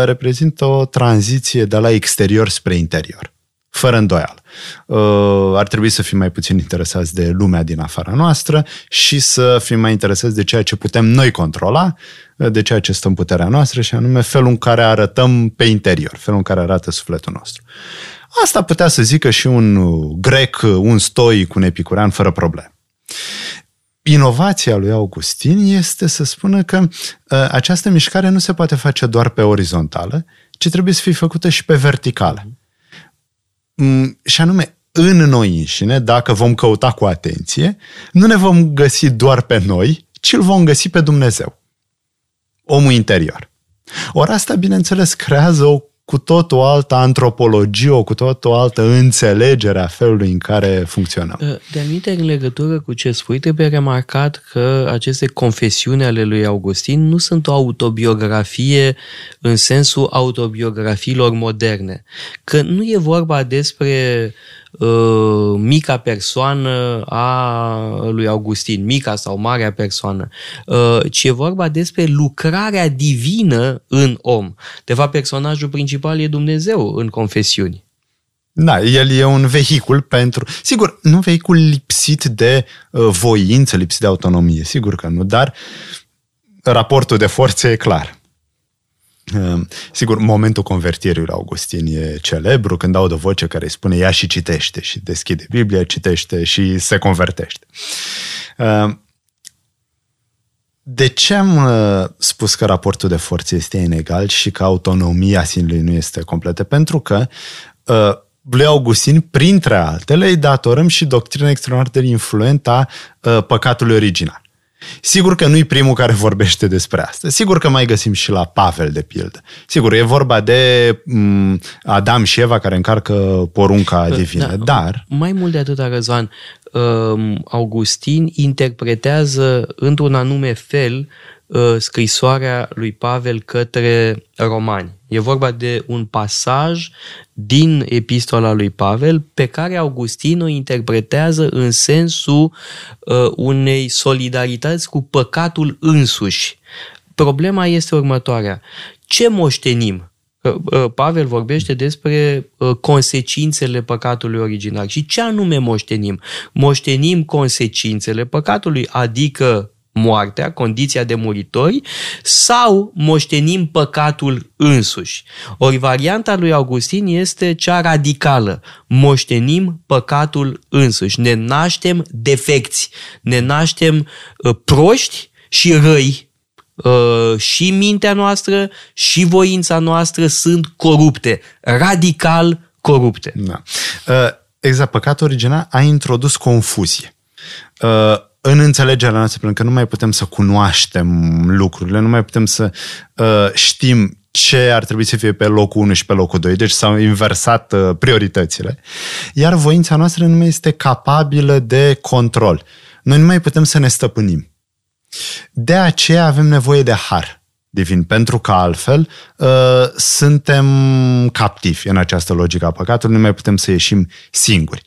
reprezintă o tranziție de la exterior spre interior fără îndoială. Uh, ar trebui să fim mai puțin interesați de lumea din afara noastră și să fim mai interesați de ceea ce putem noi controla, uh, de ceea ce stă în puterea noastră și anume felul în care arătăm pe interior, felul în care arată sufletul nostru. Asta putea să zică și un grec, un stoic, un epicurean, fără probleme. Inovația lui Augustin este să spună că uh, această mișcare nu se poate face doar pe orizontală, ci trebuie să fie făcută și pe verticală. Mm, și anume în noi înșine, dacă vom căuta cu atenție, nu ne vom găsi doar pe noi, ci îl vom găsi pe Dumnezeu. Omul interior. Ori asta, bineînțeles, creează o cu tot o altă antropologie, o cu tot o altă înțelegere a felului în care funcționăm. De aminte, în legătură cu ce spui, trebuie remarcat că aceste confesiuni ale lui Augustin nu sunt o autobiografie în sensul autobiografiilor moderne. Că nu e vorba despre uh, mica persoană a lui Augustin, mica sau marea persoană, uh, ci e vorba despre lucrarea divină în om. De fapt, personajul principal e Dumnezeu în confesiuni. Da, el e un vehicul pentru... Sigur, nu un vehicul lipsit de uh, voință, lipsit de autonomie, sigur că nu, dar raportul de forțe e clar. Ehm, sigur, momentul convertirii lui Augustin e celebru, când aud o voce care îi spune ia și citește și deschide Biblia, citește și se convertește. Ehm, de ce am uh, spus că raportul de forțe este inegal și că autonomia sinului nu este completă? Pentru că uh, lui Augustin, printre altele, îi datorăm și doctrina extraordinar de influentă a uh, păcatului original. Sigur că nu-i primul care vorbește despre asta. Sigur că mai găsim și la Pavel, de pildă. Sigur, e vorba de m- Adam și Eva care încarcă porunca divină, da, dar... Mai mult de atât, Răzvan, um, Augustin interpretează într-un anume fel uh, scrisoarea lui Pavel către romani. E vorba de un pasaj din epistola lui Pavel pe care Augustin o interpretează în sensul uh, unei solidarități cu păcatul însuși. Problema este următoarea. Ce moștenim? Uh, uh, Pavel vorbește despre uh, consecințele păcatului original. Și ce anume moștenim? Moștenim consecințele păcatului, adică moartea, condiția de muritori, sau moștenim păcatul însuși. Ori varianta lui Augustin este cea radicală. Moștenim păcatul însuși. Ne naștem defecți, ne naștem uh, proști și răi. Uh, și mintea noastră și voința noastră sunt corupte, radical corupte. Da. Uh, exact, păcatul original a introdus confuzie. Uh, în înțelegerea noastră, pentru că nu mai putem să cunoaștem lucrurile, nu mai putem să uh, știm ce ar trebui să fie pe locul 1 și pe locul 2, deci s-au inversat uh, prioritățile. Iar voința noastră nu mai este capabilă de control. Noi nu mai putem să ne stăpânim. De aceea avem nevoie de har divin, pentru că altfel uh, suntem captivi în această logică a păcatului, nu mai putem să ieșim singuri.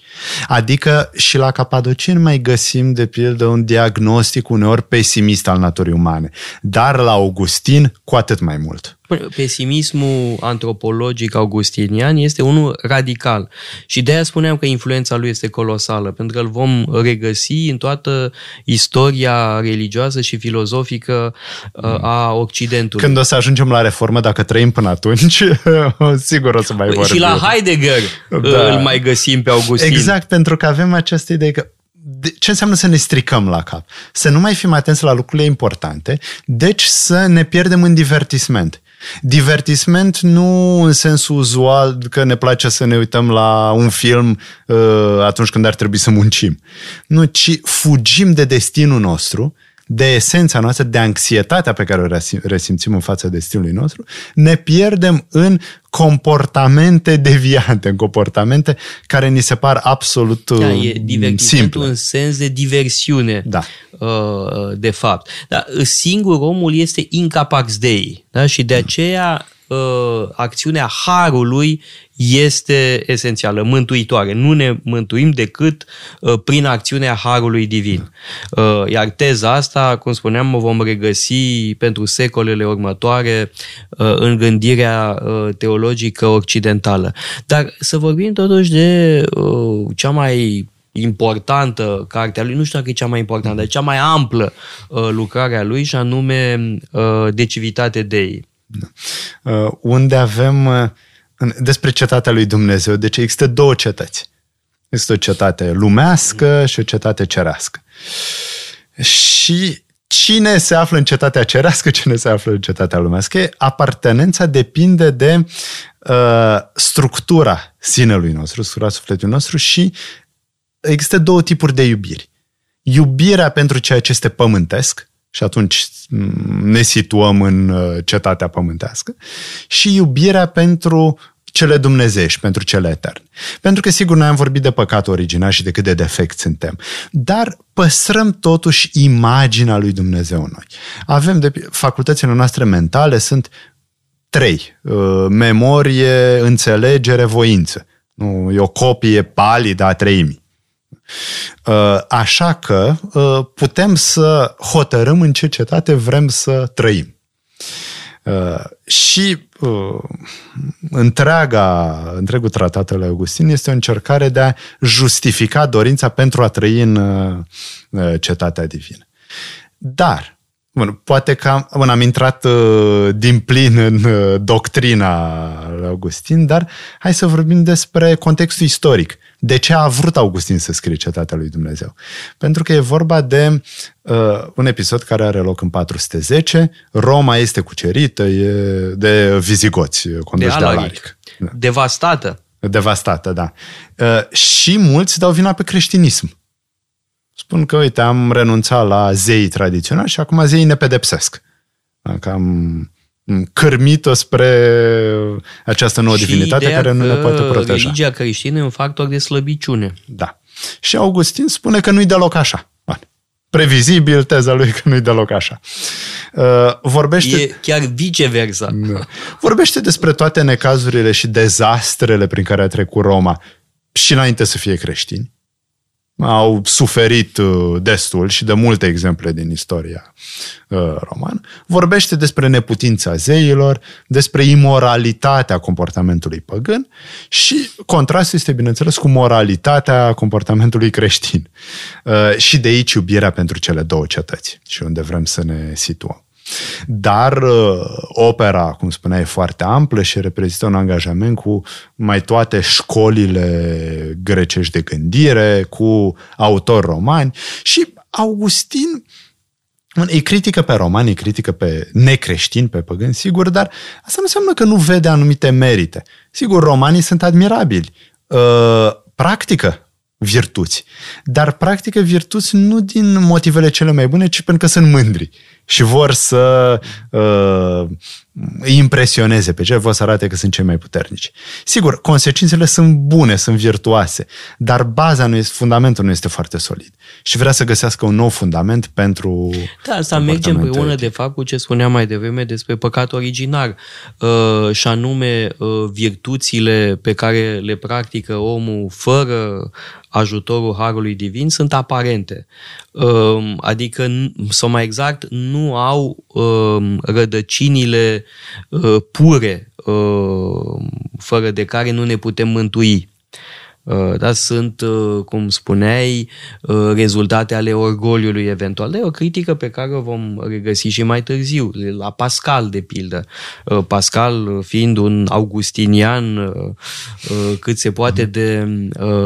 Adică și la Capadocin mai găsim, de pildă, un diagnostic uneori pesimist al naturii umane, dar la Augustin cu atât mai mult. Pesimismul antropologic augustinian este unul radical și de aia spuneam că influența lui este colosală, pentru că îl vom regăsi în toată istoria religioasă și filozofică uh, a Occidentului. Când o să ajungem la reformă, dacă trăim până atunci, sigur o să mai vorbim. Și la Heidegger da. îl mai găsim pe Augustin. Exact, pentru că avem această idee că de, ce înseamnă să ne stricăm la cap? Să nu mai fim atenți la lucrurile importante, deci să ne pierdem în divertisment. Divertisment nu în sensul uzual că ne place să ne uităm la un film uh, atunci când ar trebui să muncim. Nu, ci fugim de destinul nostru de esența noastră, de anxietatea pe care o resimțim în fața destinului nostru, ne pierdem în comportamente deviante, în comportamente care ni se par absolut da, e uh, simple. în sens de diversiune, da. Uh, de fapt. Dar singur omul este incapax dei da? și de aceea uh, acțiunea harului este esențială, mântuitoare. Nu ne mântuim decât uh, prin acțiunea harului divin. Uh, iar teza asta, cum spuneam, o vom regăsi pentru secolele următoare uh, în gândirea uh, teologică occidentală. Dar să vorbim totuși de uh, cea mai importantă cartea lui, nu știu dacă e cea mai importantă, dar cea mai amplă uh, lucrarea lui și anume uh, Decivitate Dei. Da. Uh, unde avem uh, despre cetatea lui Dumnezeu, deci există două cetăți. Este o cetate lumească și o cetate cerească. Și cine se află în cetatea cerească, cine se află în cetatea lumească, apartenența depinde de uh, structura sinelui nostru, structura sufletului nostru și există două tipuri de iubiri. Iubirea pentru ceea ce este pământesc, și atunci ne situăm în uh, cetatea pământească, și iubirea pentru cele dumnezeiești, pentru cele eterne. Pentru că, sigur, noi am vorbit de păcat original și de cât de defect suntem, dar păstrăm totuși imaginea lui Dumnezeu în noi. Avem de facultățile noastre mentale sunt trei. Uh, memorie, înțelegere, voință. Nu, e o copie palidă a treimii. Uh, așa că uh, putem să hotărâm în ce cetate vrem să trăim. Și întreaga, întregul tratat al Augustin este o încercare de a justifica dorința pentru a trăi în cetatea divină. Dar Bun, poate că am, bun, am intrat uh, din plin în uh, doctrina lui Augustin, dar hai să vorbim despre contextul istoric. De ce a vrut Augustin să scrie Cetatea lui Dumnezeu? Pentru că e vorba de uh, un episod care are loc în 410. Roma este cucerită e de vizigoți, conduși de, de Alaric. Da. Devastată. Devastată, da. Uh, și mulți dau vina pe creștinism spun că, uite, am renunțat la zeii tradiționali și acum zeii ne pedepsesc. Că am cârmit-o spre această nouă și divinitate care nu ne poate proteja. religia creștină e un factor de slăbiciune. Da. Și Augustin spune că nu-i deloc așa. Bun. Previzibil teza lui că nu-i deloc așa. Uh, vorbește... E chiar viceversa. Da. Vorbește despre toate necazurile și dezastrele prin care a trecut Roma și înainte să fie creștini au suferit uh, destul și de multe exemple din istoria uh, romană. Vorbește despre neputința zeilor, despre imoralitatea comportamentului păgân și contrastul este, bineînțeles, cu moralitatea comportamentului creștin. Uh, și de aici iubirea pentru cele două cetăți și unde vrem să ne situăm. Dar uh, opera, cum spuneai, e foarte amplă și reprezintă un angajament cu mai toate școlile grecești de gândire, cu autori romani și Augustin îi critică pe romani, îi critică pe necreștini, pe păgâni, sigur, dar asta nu înseamnă că nu vede anumite merite. Sigur, romanii sunt admirabili, uh, practică virtuți, dar practică virtuți nu din motivele cele mai bune, ci pentru că sunt mândri și vor să uh, îi impresioneze pe cei, vor să arate că sunt cei mai puternici. Sigur, consecințele sunt bune, sunt virtuoase, dar baza nu este, fundamentul nu este foarte solid. Și vrea să găsească un nou fundament pentru Da, asta merge împreună de fapt cu ce spuneam mai devreme despre păcat originar, uh, și anume uh, virtuțile pe care le practică omul fără ajutorul Harului Divin sunt aparente. Uh, adică, sau mai exact, nu au uh, rădăcinile uh, pure, uh, fără de care nu ne putem mântui. Uh, da, sunt, uh, cum spuneai, uh, rezultate ale orgoliului eventual. Dar e o critică pe care o vom regăsi și mai târziu, la Pascal, de pildă. Pascal fiind un augustinian cât se poate de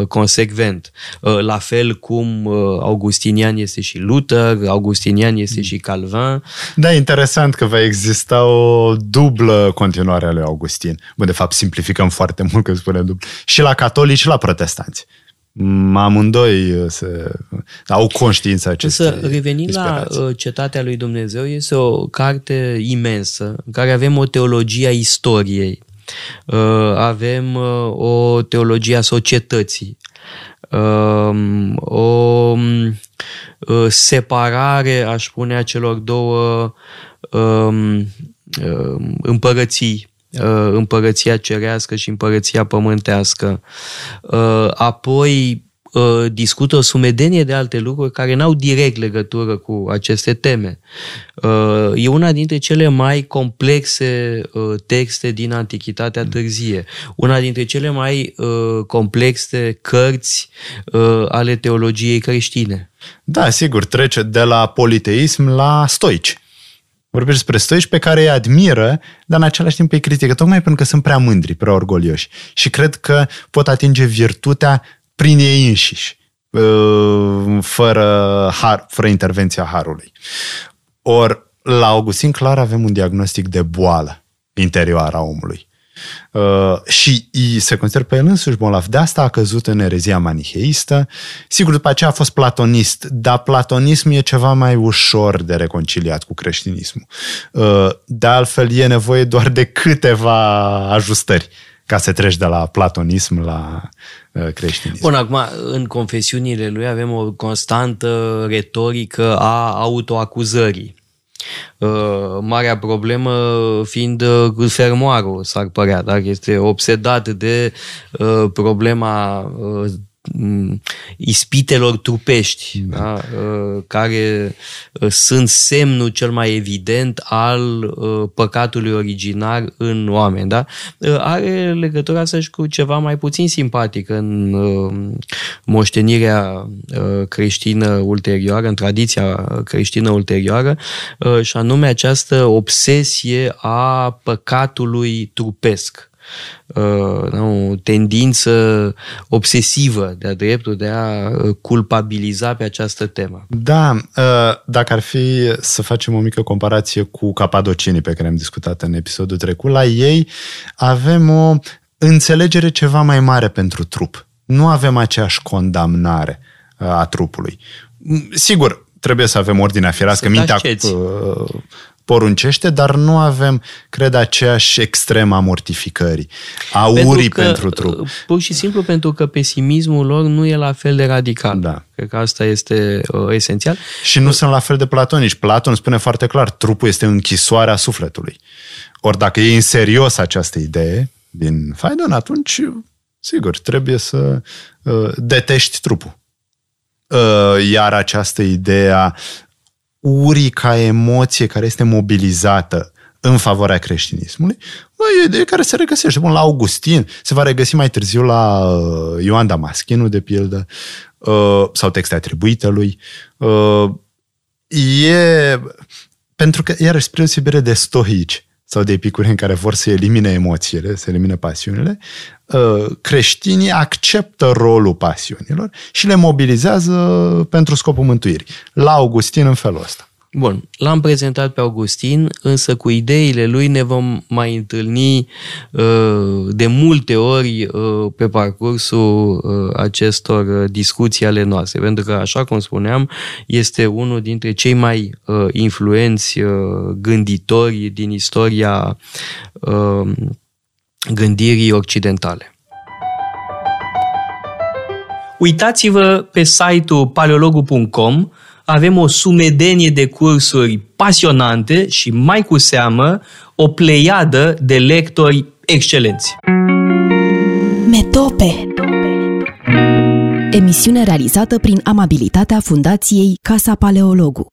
consecvent. La fel cum augustinian este și Luther, augustinian este și Calvin. Da, interesant că va exista o dublă continuare a lui Augustin. Bă, de fapt, simplificăm foarte mult că spunem dublu. Și la catolici și la protestanți. Amândoi uh, se, au conștiința acestei Să revenim la uh, Cetatea lui Dumnezeu, este o carte imensă în care avem o teologie a istoriei, uh, avem o teologie a societății, um, o separare, aș spune, a celor două um, împărății. Uh, împărăția cerească și împărăția pământească. Uh, apoi uh, discută o sumedenie de alte lucruri care n-au direct legătură cu aceste teme. E una dintre cele mai complexe texte din Antichitatea târzie, una dintre cele mai complexe cărți ale teologiei creștine. Da, sigur, trece de la politeism la stoici vorbește despre stoici pe care îi admiră, dar în același timp îi critică, tocmai pentru că sunt prea mândri, prea orgolioși. Și cred că pot atinge virtutea prin ei înșiși, uh, fără, har, fără intervenția harului. Ori, la Augustin clar avem un diagnostic de boală interioară a omului. Uh, și se consideră pe el însuși bolnav. De asta a căzut în erezia maniheistă. Sigur, după aceea a fost platonist, dar platonism e ceva mai ușor de reconciliat cu creștinismul. Uh, de altfel, e nevoie doar de câteva ajustări ca să treci de la platonism la uh, creștinism. Bun, acum, în confesiunile lui avem o constantă retorică a autoacuzării. Uh, marea problemă fiind uh, fermoarul, s-ar părea, dacă este obsedat de uh, problema Mm, ispitelor trupești, da. Da, uh, care uh, sunt semnul cel mai evident al uh, păcatului originar în oameni. Da? Are legătura să cu ceva mai puțin simpatic în moștenirea creștină ulterioară, în tradiția creștină ulterioară, și anume această obsesie a păcatului trupesc uh, o tendință obsesivă de-a dreptul de a uh, culpabiliza pe această temă. Da, uh, dacă ar fi să facem o mică comparație cu capadocinii pe care am discutat în episodul trecut, la ei avem o înțelegere ceva mai mare pentru trup. Nu avem aceeași condamnare uh, a trupului. Sigur, trebuie să avem ordinea firească, mintea poruncește, dar nu avem, cred, aceeași extremă a mortificării, a pentru urii că, pentru trup. Pur și simplu pentru că pesimismul lor nu e la fel de radical. Da. Cred că asta este uh, esențial. Și nu uh, sunt la fel de platonici. Platon spune foarte clar, trupul este închisoarea sufletului. Ori dacă e în serios această idee din Faidon, atunci, sigur, trebuie să uh, detești trupul. Uh, iar această idee a urii ca emoție care este mobilizată în favoarea creștinismului, bă, e o idee care se regăsește. Bun, la Augustin, se va regăsi mai târziu la uh, Ioan Damaschinu, de pildă, uh, sau texte atribuite lui. Uh, e... Pentru că, iarăși, spre deosebire de stoici, sau de epicureni care vor să elimine emoțiile, să elimine pasiunile, uh, creștinii acceptă rolul pasiunilor și le mobilizează pentru scopul mântuirii. La Augustin în felul ăsta. Bun, l-am prezentat pe Augustin, însă cu ideile lui ne vom mai întâlni uh, de multe ori uh, pe parcursul uh, acestor discuții ale noastre, pentru că, așa cum spuneam, este unul dintre cei mai influenți gânditori din istoria gândirii occidentale. Uitați-vă pe site-ul paleologu.com avem o sumedenie de cursuri pasionante și mai cu seamă o pleiadă de lectori excelenți. Metope Emisiune realizată prin amabilitatea Fundației Casa Paleologu.